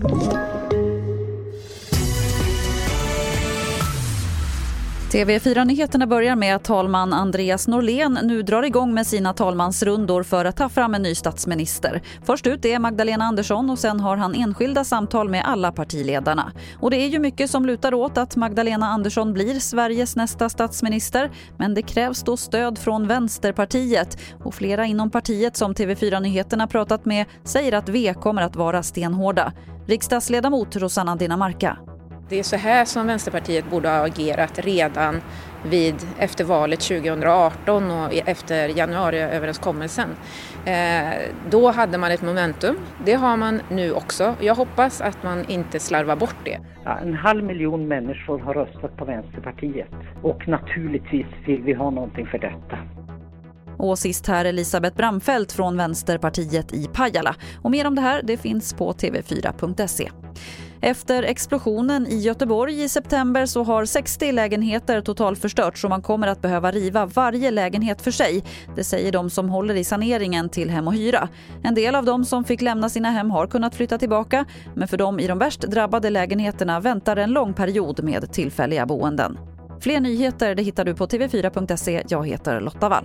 Thank you. TV4-nyheterna börjar med att talman Andreas Norlén nu drar igång med sina talmansrundor för att ta fram en ny statsminister. Först ut är Magdalena Andersson och sen har han enskilda samtal med alla partiledarna. Och det är ju mycket som lutar åt att Magdalena Andersson blir Sveriges nästa statsminister. Men det krävs då stöd från Vänsterpartiet och flera inom partiet som TV4-nyheterna pratat med säger att V kommer att vara stenhårda. Riksdagsledamot Rosanna Dinamarca. Det är så här som Vänsterpartiet borde ha agerat redan vid, efter valet 2018 och efter januariöverenskommelsen. Eh, då hade man ett momentum. Det har man nu också. Jag hoppas att man inte slarvar bort det. Ja, en halv miljon människor har röstat på Vänsterpartiet och naturligtvis vill vi ha någonting för detta. Och sist här Elisabeth Bramfelt från Vänsterpartiet i Pajala. Och mer om det här det finns på tv4.se. Efter explosionen i Göteborg i september så har 60 lägenheter totalförstörts och man kommer att behöva riva varje lägenhet för sig. Det säger de som håller i saneringen till Hem och Hyra. En del av de som fick lämna sina hem har kunnat flytta tillbaka men för de i de värst drabbade lägenheterna väntar en lång period med tillfälliga boenden. Fler nyheter det hittar du på tv4.se. Jag heter Lotta Wall.